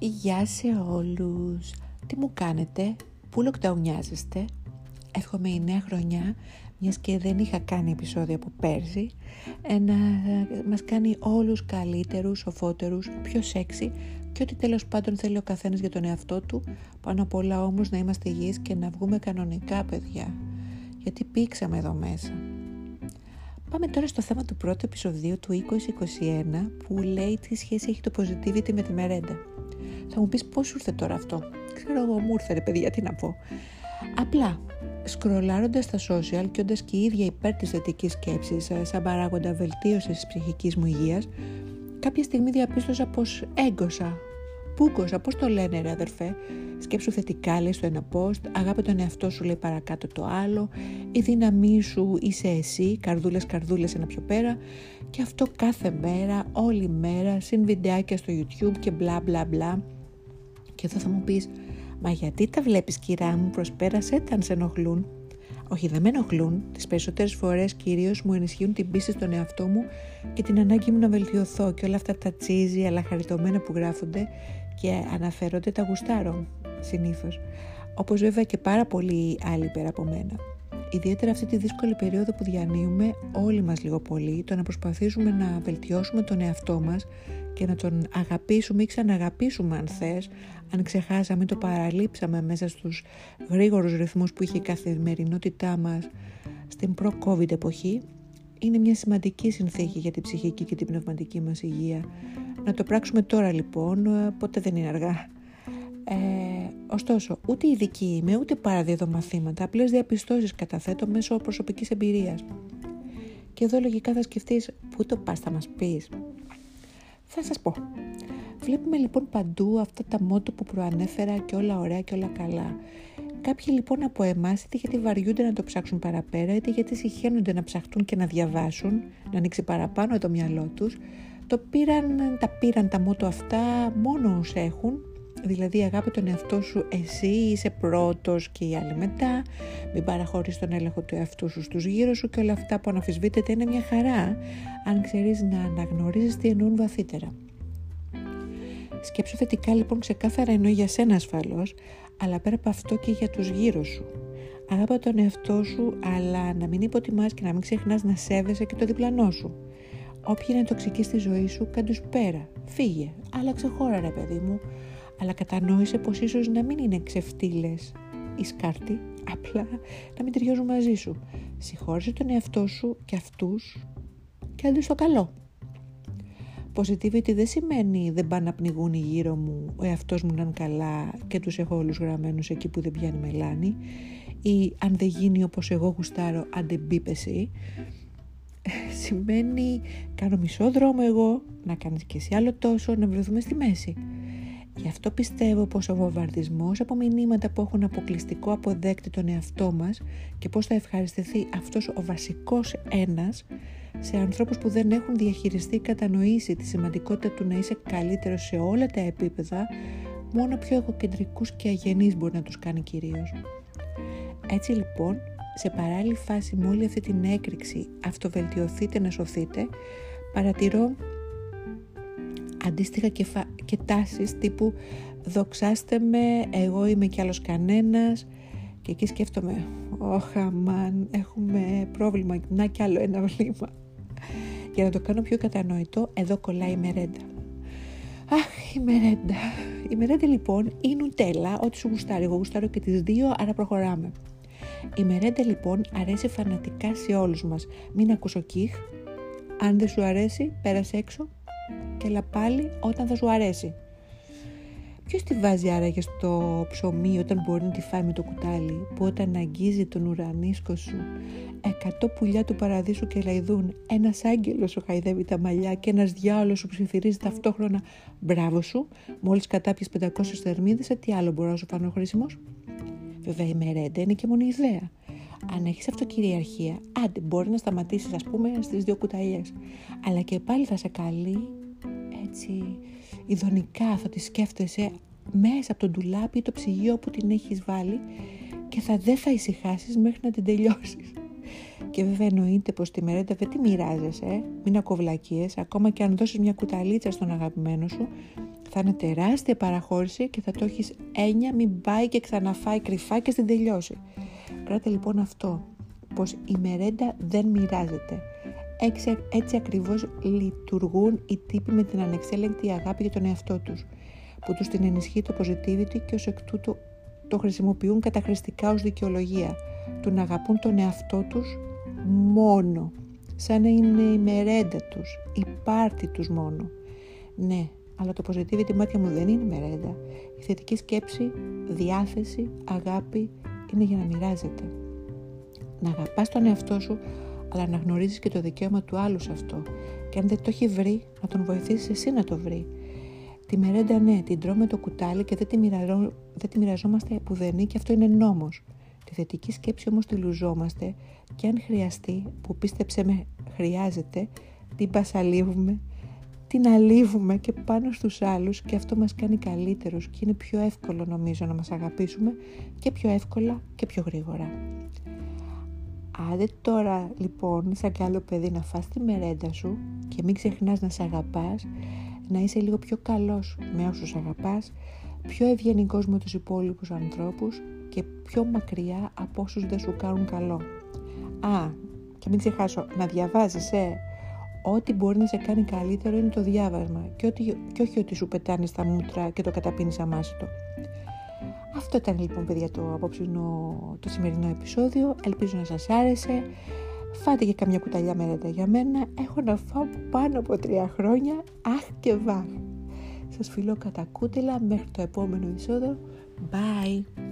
Γεια σε όλους! Τι μου κάνετε, πού λοκταουνιάζεστε, εύχομαι η νέα χρονιά, μιας και δεν είχα κάνει επεισόδιο από πέρσι, ε, να μας κάνει όλους καλύτερους, σοφότερους, πιο σεξy και ό,τι τέλος πάντων θέλει ο καθένας για τον εαυτό του, πάνω απ' όλα όμως να είμαστε υγιείς και να βγούμε κανονικά παιδιά, γιατί πήξαμε εδώ μέσα. Πάμε τώρα στο θέμα του πρώτου επεισοδίου του 2021 που λέει τι σχέση έχει το positivity με τη μερέντα. Θα μου πεις πώς σου ήρθε τώρα αυτό. Ξέρω εγώ μου ήρθε ρε παιδιά τι να πω. Απλά σκρολάροντας τα social και όντας και η ίδια υπέρ της θετικής σκέψης, ε, σαν παράγοντα βελτίωσης της ψυχικής μου υγείας, κάποια στιγμή διαπίστωσα πως έγκωσα. Πούκωσα, πώς το λένε, ρε αδερφέ. Σκέψου θετικά, λέει στο ένα post. Αγάπη τον εαυτό σου, λέει παρακάτω το άλλο. Η δύναμή σου είσαι εσύ. Καρδούλες, καρδούλες, ένα πιο πέρα. Και αυτό κάθε μέρα, όλη μέρα, συν βιντεάκια στο YouTube και μπλα μπλα μπλα. Και εδώ θα μου πεις, Μα γιατί τα βλέπεις κυρά μου, προσπέρασε τα αν σε ενοχλούν; Όχι, δεν με ενοχλούν. Τις περισσότερες φορές κυρίως μου ενισχύουν την πίστη στον εαυτό μου και την ανάγκη μου να βελτιωθώ και όλα αυτά τα τσίζι αλλά χαριτωμένα που γράφονται και αναφέρονται τα γουστάρω συνήθως. Όπως βέβαια και πάρα πολλοί άλλοι πέρα από μένα. Ιδιαίτερα αυτή τη δύσκολη περίοδο που διανύουμε όλοι μας λίγο πολύ, το να προσπαθήσουμε να βελτιώσουμε τον εαυτό μας και να τον αγαπήσουμε ή ξαναγαπήσουμε αν θες, αν ξεχάσαμε το παραλείψαμε μέσα στους γρήγορους ρυθμούς που είχε η καθημερινότητά μας στην προ-COVID εποχή, είναι μια σημαντική συνθήκη για την ψυχική και την πνευματική μας υγεία. Να το πράξουμε τώρα λοιπόν, ποτέ δεν είναι αργά. Ε, ωστόσο, ούτε ειδική είμαι, ούτε παραδίδω μαθήματα, απλές διαπιστώσεις καταθέτω μέσω προσωπικής εμπειρίας. Και εδώ λογικά θα σκεφτείς, πού το πας θα μας πεις. Θα σας πω. Βλέπουμε λοιπόν παντού αυτά τα μότο που προανέφερα και όλα ωραία και όλα καλά. Κάποιοι λοιπόν από εμάς, είτε γιατί βαριούνται να το ψάξουν παραπέρα, είτε γιατί συχαίνονται να ψαχτούν και να διαβάσουν, να ανοίξει παραπάνω το μυαλό τους, το πήραν, τα πήραν τα μότο αυτά μόνο όσοι έχουν, δηλαδή αγάπη τον εαυτό σου, εσύ είσαι πρώτος και οι άλλοι μετά, μην παραχωρείς τον έλεγχο του εαυτού σου στους γύρω σου και όλα αυτά που αναφυσβήτεται είναι μια χαρά, αν ξέρεις να αναγνωρίζεις τι εννοούν βαθύτερα. Σκέψου θετικά λοιπόν ξεκάθαρα εννοεί για σένα ασφαλώς, αλλά πέρα από αυτό και για τους γύρω σου. Αγάπα τον εαυτό σου, αλλά να μην υποτιμάς και να μην ξεχνάς να σέβεσαι και το διπλανό σου. Όποιοι είναι τοξικοί στη ζωή σου, κάντους πέρα. Φύγε. Άλλαξε χώρα ρε παιδί μου. Αλλά κατανόησε πως ίσως να μην είναι ξεφτύλες ή σκάρτη, απλά να μην ταιριάζουν μαζί σου. Συγχώρησε τον εαυτό σου και αυτούς και άντε στο καλό. Positivity δεν σημαίνει δεν πάνε να πνιγούν γύρω μου, ο εαυτός μου να είναι καλά και τους έχω όλους γραμμένους εκεί που δεν πιάνει μελάνη ή αν δεν γίνει όπως εγώ γουστάρω αντεμπίπεση σημαίνει κάνω μισό δρόμο εγώ, να κάνεις και εσύ άλλο τόσο, να βρεθούμε στη μέση. Γι' αυτό πιστεύω πως ο βομβαρδισμός από μηνύματα που έχουν αποκλειστικό αποδέκτη τον εαυτό μας και πως θα ευχαριστηθεί αυτός ο βασικός ένας σε ανθρώπους που δεν έχουν διαχειριστεί κατανοήσει τη σημαντικότητα του να είσαι καλύτερος σε όλα τα επίπεδα, μόνο πιο εγωκεντρικούς και αγενείς μπορεί να τους κάνει κυρίως. Έτσι λοιπόν, σε παράλληλη φάση με όλη αυτή την έκρηξη αυτοβελτιωθείτε να σωθείτε, παρατηρώ αντίστοιχα και, φα... και τάσεις τύπου δοξάστε με, εγώ είμαι κι άλλος κανένας και εκεί σκέφτομαι, όχα μαν, έχουμε πρόβλημα, να κι άλλο ένα βλήμα. Για να το κάνω πιο κατανοητό, εδώ κολλάει η μερέντα. Αχ, η μερέντα. Η μερέντα λοιπόν είναι νουτέλα, ό,τι σου γουστάρει. Εγώ γουστάρω και τις δύο, άρα προχωράμε. Η μερέντα λοιπόν αρέσει φανατικά σε όλους μας. Μην ακούσω κιχ. Αν δεν σου αρέσει, πέρασε έξω και έλα πάλι όταν θα σου αρέσει. Ποιος τη βάζει άραγε στο ψωμί όταν μπορεί να τη φάει με το κουτάλι, που όταν αγγίζει τον ουρανίσκο σου, εκατό πουλιά του παραδείσου και λαϊδούν, ένας άγγελος σου χαϊδεύει τα μαλλιά και ένας διάολος σου ψιθυρίζει ταυτόχρονα μπράβο σου, μόλις κατάπιες 500 θερμίδες, τι άλλο μπορεί να σου φανεί ο χρήσιμος; Βέβαια η μερέντα είναι και μόνο ιδέα. Αν έχεις αυτοκυριαρχία, άντε μπορεί να σταματήσεις, ας πούμε, στις δύο κουταλιές. Αλλά και πάλι θα σε καλεί έτσι ειδονικά, θα τη σκέφτεσαι μέσα από τον ντουλάπι ή το ψυγείο που την έχεις βάλει και θα δεν θα ησυχάσεις μέχρι να την τελειώσεις. Και βέβαια εννοείται πως τη μερέντα δεν τη μοιράζεσαι, μην ακοβλακίες, ακόμα και αν δώσεις μια κουταλίτσα στον αγαπημένο σου, θα είναι τεράστια παραχώρηση και θα το έχεις έννοια μην πάει και ξαναφάει κρυφά και στην τελειώσει. Κράτε λοιπόν αυτό, πως η μερέντα δεν μοιράζεται. Έτσι, έτσι ακριβώς λειτουργούν οι τύποι με την ανεξέλεγκτη αγάπη για τον εαυτό τους, που τους την ενισχύει το positivity και ως εκ τούτου το χρησιμοποιούν καταχρηστικά ως δικαιολογία, του να αγαπούν τον εαυτό τους μόνο, σαν να είναι η μερέντα τους, η πάρτη τους μόνο. Ναι, αλλά το positivity μάτια μου δεν είναι μερέντα. Η θετική σκέψη, διάθεση, αγάπη είναι για να μοιράζεται. Να αγαπάς τον εαυτό σου, αλλά να γνωρίζεις και το δικαίωμα του άλλου σε αυτό. Και αν δεν το έχει βρει, να τον βοηθήσεις εσύ να το βρει. Τη μερέντα ναι, την τρώμε το κουτάλι και δεν τη, μοιραζό, δεν τη μοιραζόμαστε πουδενή και αυτό είναι νόμος. Τη θετική σκέψη όμως τη λουζόμαστε και αν χρειαστεί, που πίστεψε με χρειάζεται, την πασαλίβουμε την αλείβουμε και πάνω στους άλλους και αυτό μας κάνει καλύτερους και είναι πιο εύκολο νομίζω να μας αγαπήσουμε και πιο εύκολα και πιο γρήγορα. Άντε τώρα λοιπόν σαν κι άλλο παιδί να φας τη μερέντα σου και μην ξεχνάς να σε αγαπάς, να είσαι λίγο πιο καλός με όσους αγαπάς, πιο ευγενικός με τους υπόλοιπους ανθρώπους και πιο μακριά από όσους δεν σου κάνουν καλό. Α, και μην ξεχάσω να διαβάζεις, ε, Ό,τι μπορεί να σε κάνει καλύτερο είναι το διάβασμα και, ότι, και όχι ότι σου πετάνε στα μούτρα και το καταπίνεις αμάσιτο. Αυτό ήταν λοιπόν παιδιά το απόψινο το σημερινό επεισόδιο. Ελπίζω να σας άρεσε. Φάτε και καμιά κουταλιά μερέτα για μένα. Έχω να φάω πάνω από τρία χρόνια. Αχ και βάχ. Σας φιλώ κατά κούτελα μέχρι το επόμενο επεισόδιο. Bye!